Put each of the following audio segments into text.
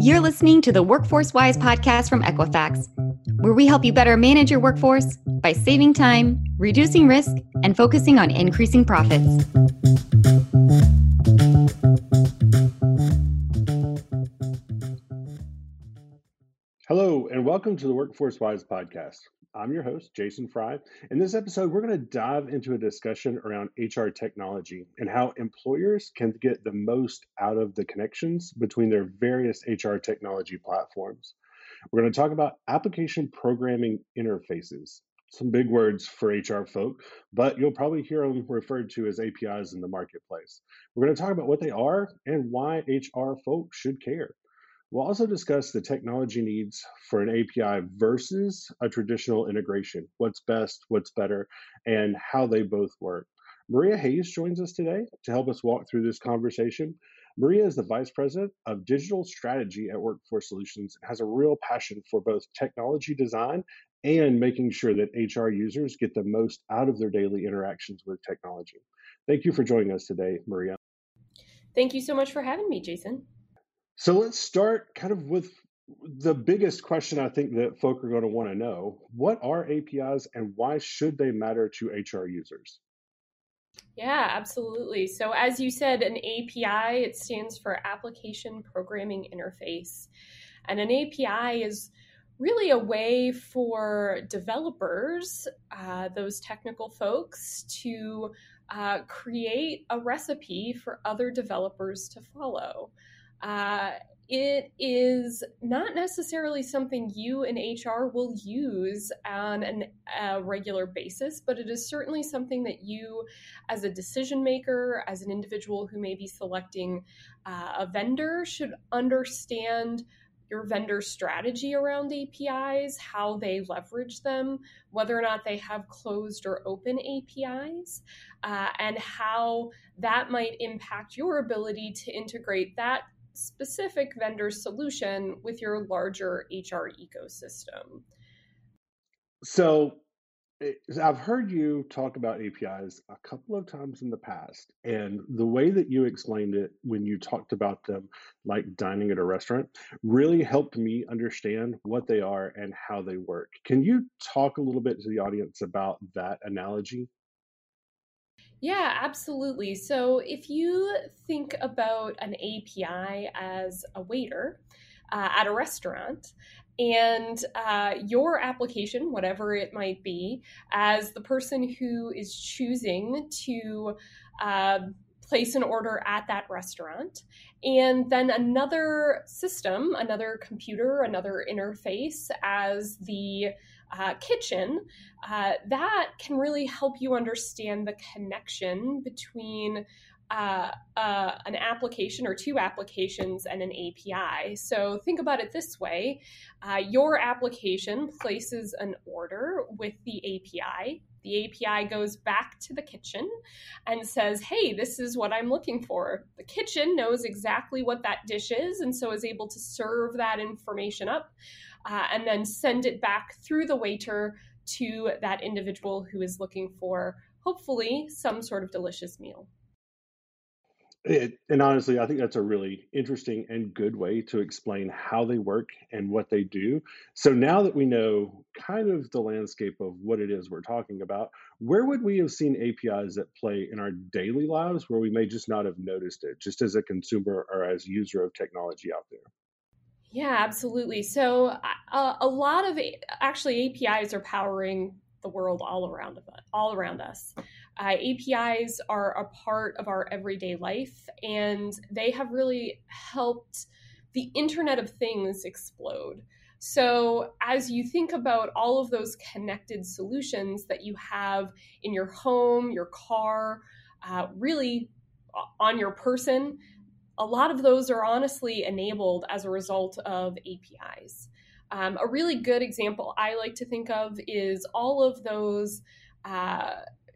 You're listening to the Workforce Wise podcast from Equifax, where we help you better manage your workforce by saving time, reducing risk, and focusing on increasing profits. Welcome to the Workforce Wise podcast. I'm your host, Jason Fry. In this episode, we're going to dive into a discussion around HR technology and how employers can get the most out of the connections between their various HR technology platforms. We're going to talk about application programming interfaces. Some big words for HR folk, but you'll probably hear them referred to as APIs in the marketplace. We're going to talk about what they are and why HR folk should care. We'll also discuss the technology needs for an API versus a traditional integration. What's best, what's better, and how they both work. Maria Hayes joins us today to help us walk through this conversation. Maria is the Vice President of Digital Strategy at Workforce Solutions and has a real passion for both technology design and making sure that HR users get the most out of their daily interactions with technology. Thank you for joining us today, Maria. Thank you so much for having me, Jason. So let's start kind of with the biggest question I think that folk are going to want to know. What are APIs and why should they matter to HR users? Yeah, absolutely. So, as you said, an API, it stands for Application Programming Interface. And an API is really a way for developers, uh, those technical folks, to uh, create a recipe for other developers to follow. Uh, it is not necessarily something you in HR will use on an, a regular basis, but it is certainly something that you, as a decision maker, as an individual who may be selecting uh, a vendor, should understand your vendor strategy around APIs, how they leverage them, whether or not they have closed or open APIs, uh, and how that might impact your ability to integrate that specific vendor solution with your larger HR ecosystem. So, eh, I've heard you talk about APIs a couple of times in the past, and the way that you explained it when you talked about them, like dining at a restaurant, really helped me understand what they are and how they work. Can you talk a little bit to the audience about that analogy? Yeah, absolutely. So if you think about an API as a waiter uh, at a restaurant, and uh, your application, whatever it might be, as the person who is choosing to uh, place an order at that restaurant, and then another system, another computer, another interface as the uh, kitchen, uh, that can really help you understand the connection between uh, uh, an application or two applications and an API. So think about it this way uh, your application places an order with the API. The API goes back to the kitchen and says, Hey, this is what I'm looking for. The kitchen knows exactly what that dish is and so is able to serve that information up uh, and then send it back through the waiter to that individual who is looking for hopefully some sort of delicious meal. It, and honestly, I think that's a really interesting and good way to explain how they work and what they do. So now that we know kind of the landscape of what it is we're talking about, where would we have seen APIs that play in our daily lives where we may just not have noticed it, just as a consumer or as user of technology out there? Yeah, absolutely. So uh, a lot of actually APIs are powering the world all around all around us. Uh, APIs are a part of our everyday life, and they have really helped the Internet of Things explode. So, as you think about all of those connected solutions that you have in your home, your car, uh, really on your person, a lot of those are honestly enabled as a result of APIs. Um, a really good example I like to think of is all of those uh,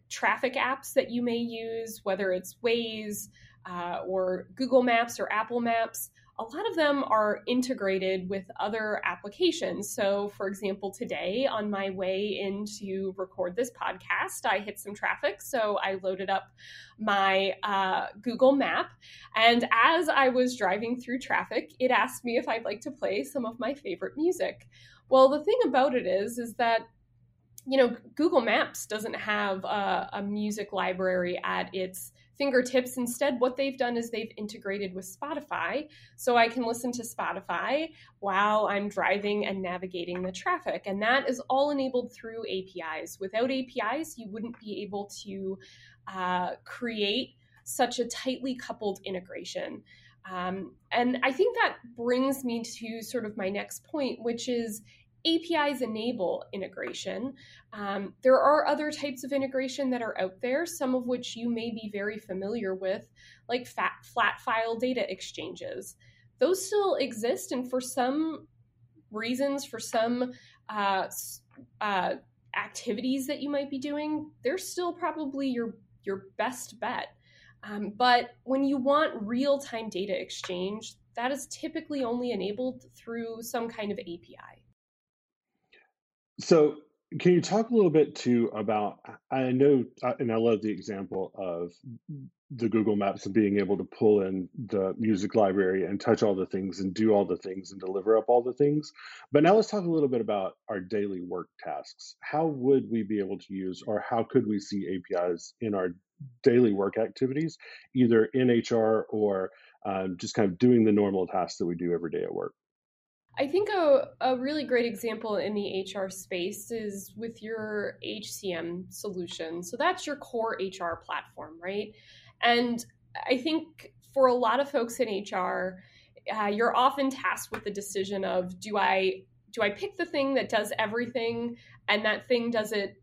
traffic apps that you may use, whether it's Waze uh, or Google Maps or Apple Maps. A lot of them are integrated with other applications. So, for example, today on my way in to record this podcast, I hit some traffic. So, I loaded up my uh, Google Map. And as I was driving through traffic, it asked me if I'd like to play some of my favorite music. Well, the thing about it is, is that you know, Google Maps doesn't have a, a, music library at its fingertips. Instead, what they've done is they've integrated with Spotify. So I can listen to Spotify while I'm driving and navigating the traffic. And that is all enabled through APIs. Without APIs, you wouldn't be able to uh, create such a tightly coupled integration. Um, and I think that brings me to sort of my next point, which is APIs enable integration. Um, there are other types of integration that are out there, some of which you may be very familiar with, like fat, flat file data exchanges. Those still exist, and for some reasons, for some uh, uh, activities that you might be doing, they're still probably your your best bet. Um, but when you want real time data exchange, that is typically only enabled through some kind of API. So, can you talk a little bit too about? I know, uh, and I love the example of the Google Maps and being able to pull in the music library and touch all the things and do all the things and deliver up all the things. But now let's talk a little bit about our daily work tasks. How would we be able to use, or how could we see APIs in our daily work activities, either in HR or um, just kind of doing the normal tasks that we do every day at work? I think a, a really great example in the HR space is with your HCM solution. So that's your core HR platform, right? And I think for a lot of folks in HR, uh, you're often tasked with the decision of do I do I pick the thing that does everything and that thing does it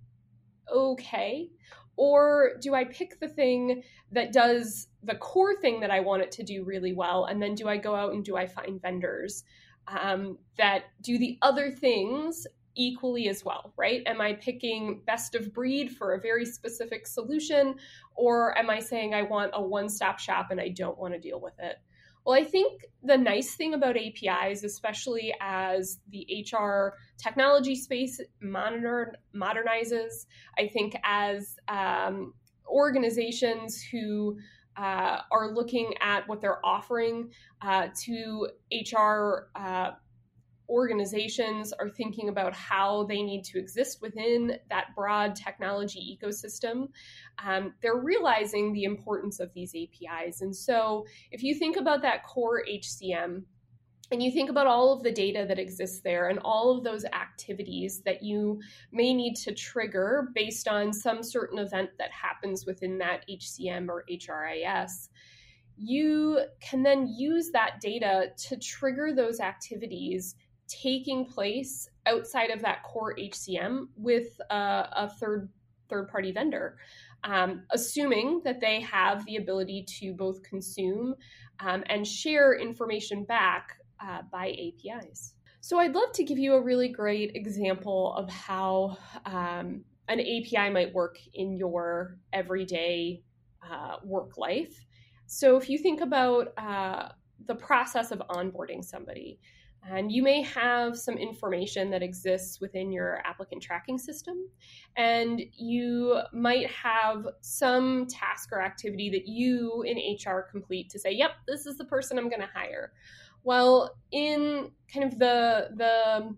okay or do I pick the thing that does the core thing that I want it to do really well and then do I go out and do I find vendors um, that do the other things equally as well, right? Am I picking best of breed for a very specific solution, or am I saying I want a one stop shop and I don't want to deal with it? Well, I think the nice thing about APIs, especially as the HR technology space monitor, modernizes, I think as um, organizations who uh, are looking at what they're offering uh, to HR uh, organizations are thinking about how they need to exist within that broad technology ecosystem. Um, they're realizing the importance of these APIs. And so, if you think about that core HCM, and you think about all of the data that exists there and all of those activities that you may need to trigger based on some certain event that happens within that HCM or HRIS, you can then use that data to trigger those activities taking place outside of that core HCM with a, a third third party vendor, um, assuming that they have the ability to both consume um, and share information back uh, by APIs. So I'd love to give you a really great example of how um, an API might work in your everyday uh, work life. So if you think about uh, the process of onboarding somebody, and you may have some information that exists within your applicant tracking system. And you might have some task or activity that you in HR complete to say, yep, this is the person I'm going to hire. Well, in kind of the the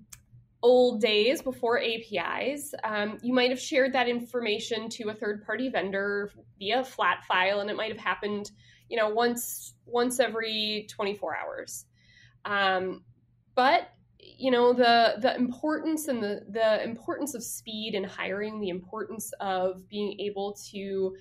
old days before APIs, um, you might have shared that information to a third party vendor via flat file, and it might have happened, you know, once once every 24 hours. Um, but you know the the importance and the the importance of speed and hiring, the importance of being able to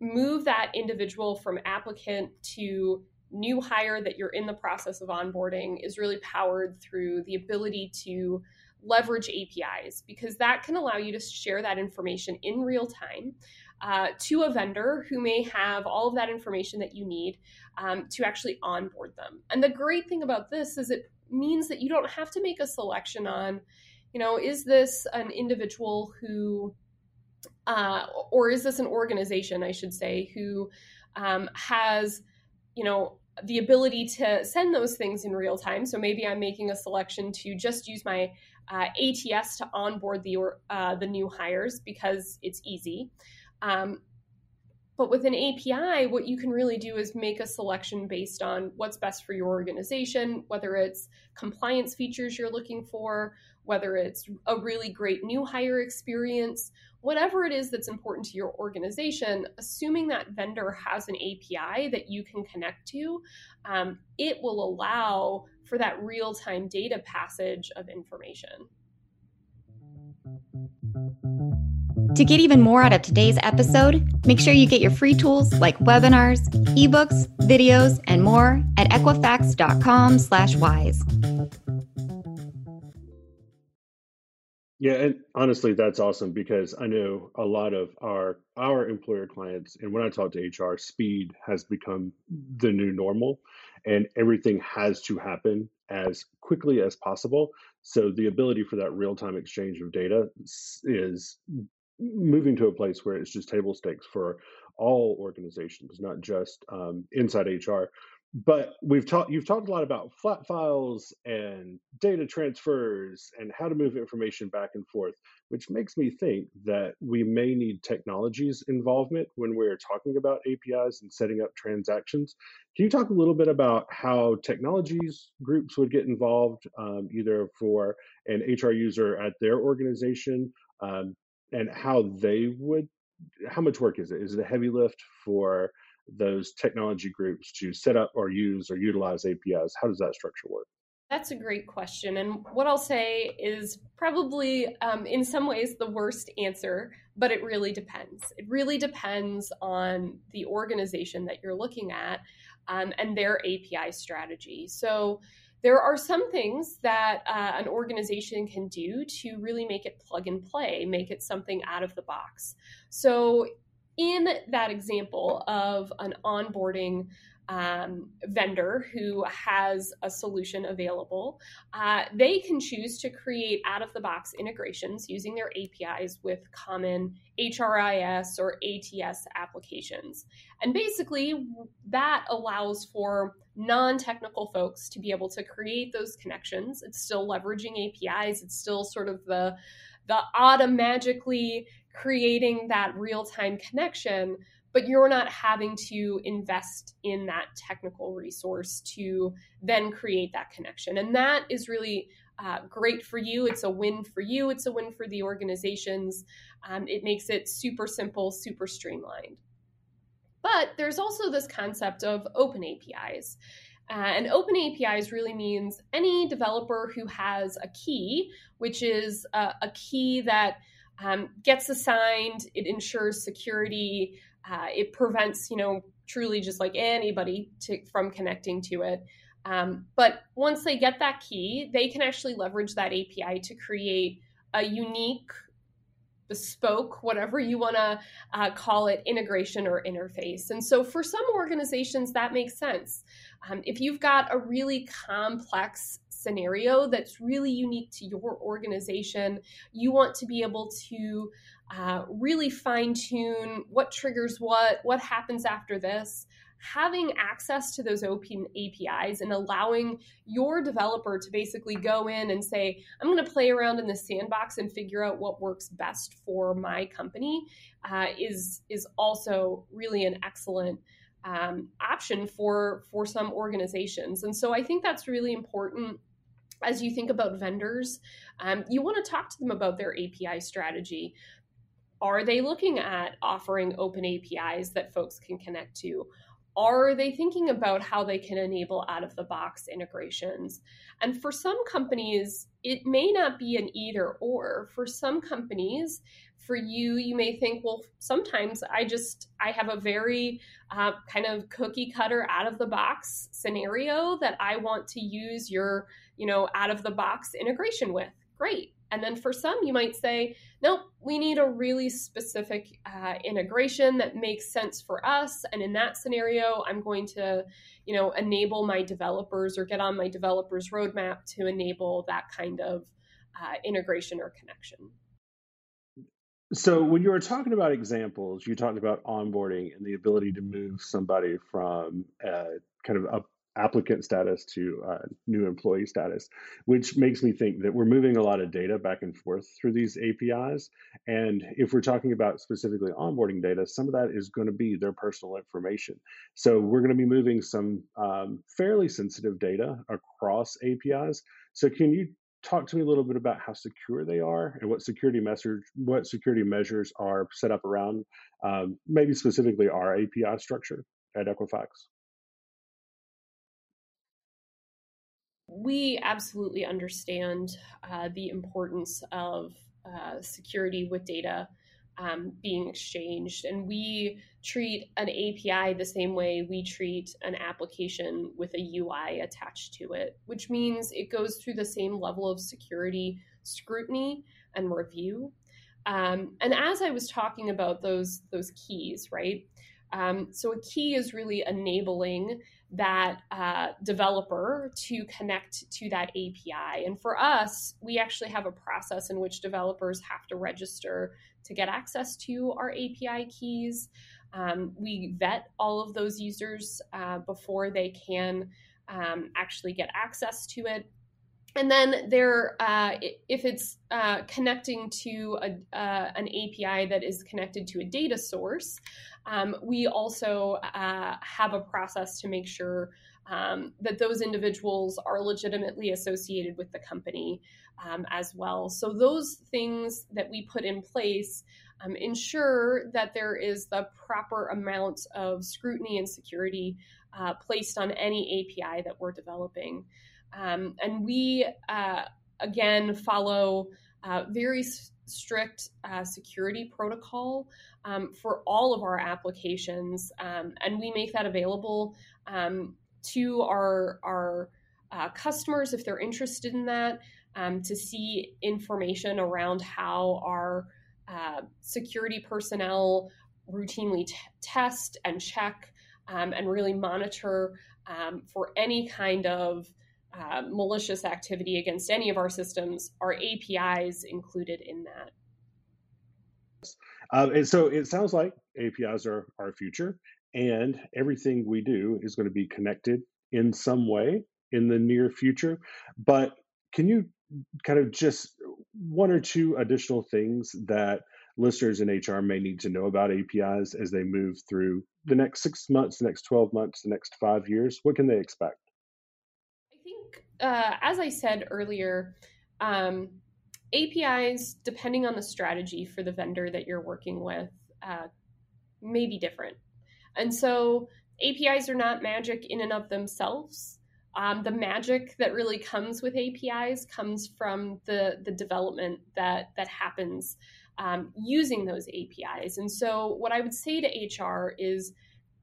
move that individual from applicant to new hire that you're in the process of onboarding is really powered through the ability to leverage APIs because that can allow you to share that information in real time uh, to a vendor who may have all of that information that you need um, to actually onboard them. And the great thing about this is it means that you don't have to make a selection on, you know, is this an individual who, uh, or is this an organization, I should say, who um, has, you know, the ability to send those things in real time. So maybe I'm making a selection to just use my uh, ATS to onboard the uh, the new hires because it's easy. Um, but with an API, what you can really do is make a selection based on what's best for your organization, whether it's compliance features you're looking for, whether it's a really great new hire experience, whatever it is that's important to your organization, assuming that vendor has an API that you can connect to, um, it will allow for that real time data passage of information. To get even more out of today's episode, make sure you get your free tools like webinars, ebooks, videos, and more at equifax.com/wise. Yeah, and honestly, that's awesome because I know a lot of our our employer clients, and when I talk to HR, speed has become the new normal, and everything has to happen as quickly as possible. So the ability for that real time exchange of data is moving to a place where it's just table stakes for all organizations, not just um, inside HR but we've talked you've talked a lot about flat files and data transfers and how to move information back and forth which makes me think that we may need technologies involvement when we're talking about apis and setting up transactions. Can you talk a little bit about how technologies groups would get involved um, either for an hr user at their organization um, and how they would how much work is it is it a heavy lift for those technology groups to set up or use or utilize APIs? How does that structure work? That's a great question. And what I'll say is probably, um, in some ways, the worst answer, but it really depends. It really depends on the organization that you're looking at um, and their API strategy. So, there are some things that uh, an organization can do to really make it plug and play, make it something out of the box. So, in that example of an onboarding um, vendor who has a solution available, uh, they can choose to create out of the box integrations using their APIs with common HRIS or ATS applications. And basically, that allows for non technical folks to be able to create those connections. It's still leveraging APIs, it's still sort of the the automatically creating that real time connection, but you're not having to invest in that technical resource to then create that connection. And that is really uh, great for you. It's a win for you, it's a win for the organizations. Um, it makes it super simple, super streamlined. But there's also this concept of open APIs. Uh, and open APIs really means any developer who has a key, which is a, a key that um, gets assigned, it ensures security, uh, it prevents, you know, truly just like anybody to, from connecting to it. Um, but once they get that key, they can actually leverage that API to create a unique, bespoke, whatever you want to uh, call it, integration or interface. And so for some organizations, that makes sense. Um, if you've got a really complex scenario that's really unique to your organization. You want to be able to uh, really fine tune what triggers what, what happens after this. Having access to those open APIs and allowing your developer to basically go in and say, I'm going to play around in the sandbox and figure out what works best for my company uh, is, is also really an excellent um, option for for some organizations and so i think that's really important as you think about vendors, um, you want to talk to them about their API strategy. Are they looking at offering open APIs that folks can connect to? Are they thinking about how they can enable out of the box integrations? And for some companies, it may not be an either or. For some companies, for you, you may think, well, sometimes I just I have a very uh, kind of cookie cutter out of the box scenario that I want to use your you know, out of the box integration with. Great. And then for some, you might say, nope, we need a really specific uh, integration that makes sense for us. And in that scenario, I'm going to, you know, enable my developers or get on my developers roadmap to enable that kind of uh, integration or connection. So when you were talking about examples, you talked about onboarding and the ability to move somebody from uh, kind of a applicant status to uh, new employee status, which makes me think that we're moving a lot of data back and forth through these APIs. And if we're talking about specifically onboarding data, some of that is going to be their personal information. So we're going to be moving some um, fairly sensitive data across APIs. So can you talk to me a little bit about how secure they are and what security measures what security measures are set up around um, maybe specifically our API structure at Equifax? We absolutely understand uh, the importance of uh, security with data um, being exchanged. And we treat an API the same way we treat an application with a UI attached to it, which means it goes through the same level of security scrutiny and review. Um, and as I was talking about those those keys, right? Um, so a key is really enabling that uh, developer to connect to that API. And for us, we actually have a process in which developers have to register to get access to our API keys. Um, we vet all of those users uh, before they can um, actually get access to it. And then there, uh, if it's uh, connecting to a, uh, an API that is connected to a data source, um, we also uh, have a process to make sure um, that those individuals are legitimately associated with the company um, as well. So, those things that we put in place um, ensure that there is the proper amount of scrutiny and security uh, placed on any API that we're developing. Um, and we, uh, again, follow uh, very strict uh, security protocol um, for all of our applications, um, and we make that available um, to our our uh, customers if they're interested in that um, to see information around how our uh, security personnel routinely t- test and check um, and really monitor for any kind of uh, malicious activity against any of our systems, our APIs included in that. Uh, and so it sounds like APIs are our future, and everything we do is going to be connected in some way in the near future. But can you kind of just one or two additional things that listeners in HR may need to know about APIs as they move through the next six months, the next 12 months, the next five years? What can they expect? Uh, as I said earlier, um, APIs, depending on the strategy for the vendor that you're working with, uh, may be different. And so APIs are not magic in and of themselves. Um, the magic that really comes with APIs comes from the, the development that, that happens um, using those APIs. And so, what I would say to HR is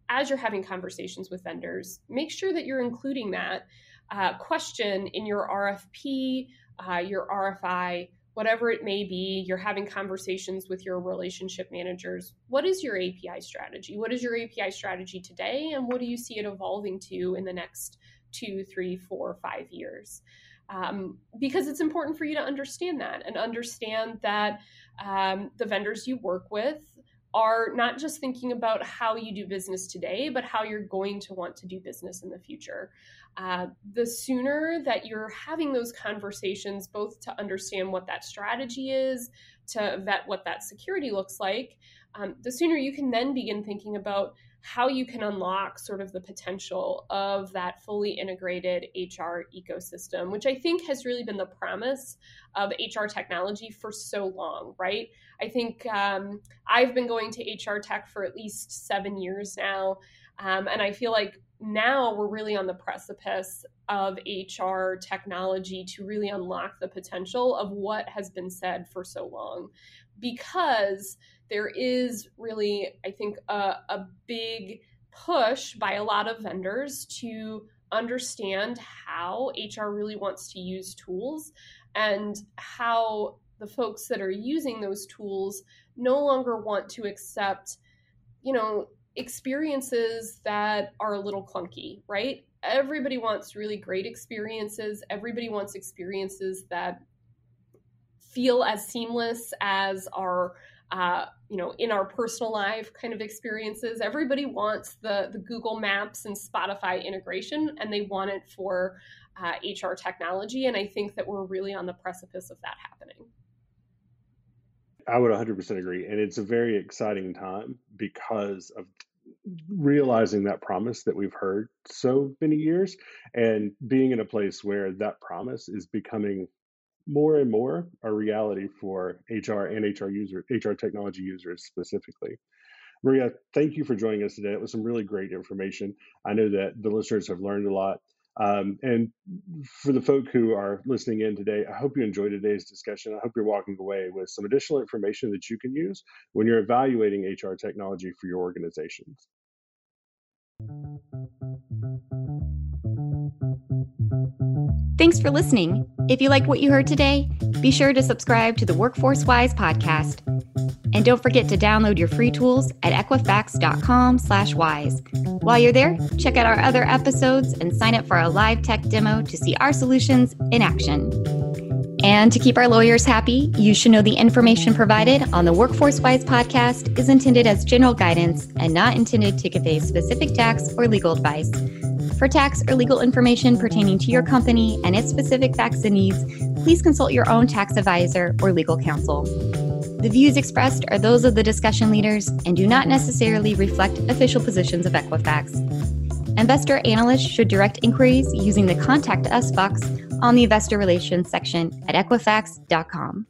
as you're having conversations with vendors, make sure that you're including that uh, question in your RFP, uh, your RFI, whatever it may be, you're having conversations with your relationship managers. What is your API strategy? What is your API strategy today? And what do you see it evolving to in the next two, three, four, five years? Um, because it's important for you to understand that and understand that um, the vendors you work with are not just thinking about how you do business today, but how you're going to want to do business in the future. Uh, the sooner that you're having those conversations, both to understand what that strategy is, to vet what that security looks like, um, the sooner you can then begin thinking about how you can unlock sort of the potential of that fully integrated HR ecosystem, which I think has really been the promise of HR technology for so long, right? I think um, I've been going to HR tech for at least seven years now. Um, and I feel like now we're really on the precipice of HR technology to really unlock the potential of what has been said for so long. Because there is really, I think, a, a big push by a lot of vendors to understand how HR really wants to use tools and how the folks that are using those tools no longer want to accept, you know, experiences that are a little clunky, right? Everybody wants really great experiences. Everybody wants experiences that feel as seamless as our uh, you know, in our personal life kind of experiences. Everybody wants the the Google Maps and Spotify integration, and they want it for uh, HR technology. And I think that we're really on the precipice of that happening. I would 100% agree. And it's a very exciting time because of realizing that promise that we've heard so many years and being in a place where that promise is becoming more and more a reality for HR and HR user HR technology users specifically. Maria, thank you for joining us today. It was some really great information. I know that the listeners have learned a lot. Um, and for the folk who are listening in today, I hope you enjoyed today's discussion. I hope you're walking away with some additional information that you can use when you're evaluating HR technology for your organizations. Thanks for listening. If you like what you heard today, be sure to subscribe to the Workforce Wise podcast. And don't forget to download your free tools at equifax.com slash wise. While you're there, check out our other episodes and sign up for a live tech demo to see our solutions in action. And to keep our lawyers happy, you should know the information provided on the Workforce Wise podcast is intended as general guidance and not intended to convey specific tax or legal advice. For tax or legal information pertaining to your company and its specific facts and needs, please consult your own tax advisor or legal counsel. The views expressed are those of the discussion leaders and do not necessarily reflect official positions of Equifax. Investor analysts should direct inquiries using the Contact Us box on the Investor Relations section at Equifax.com.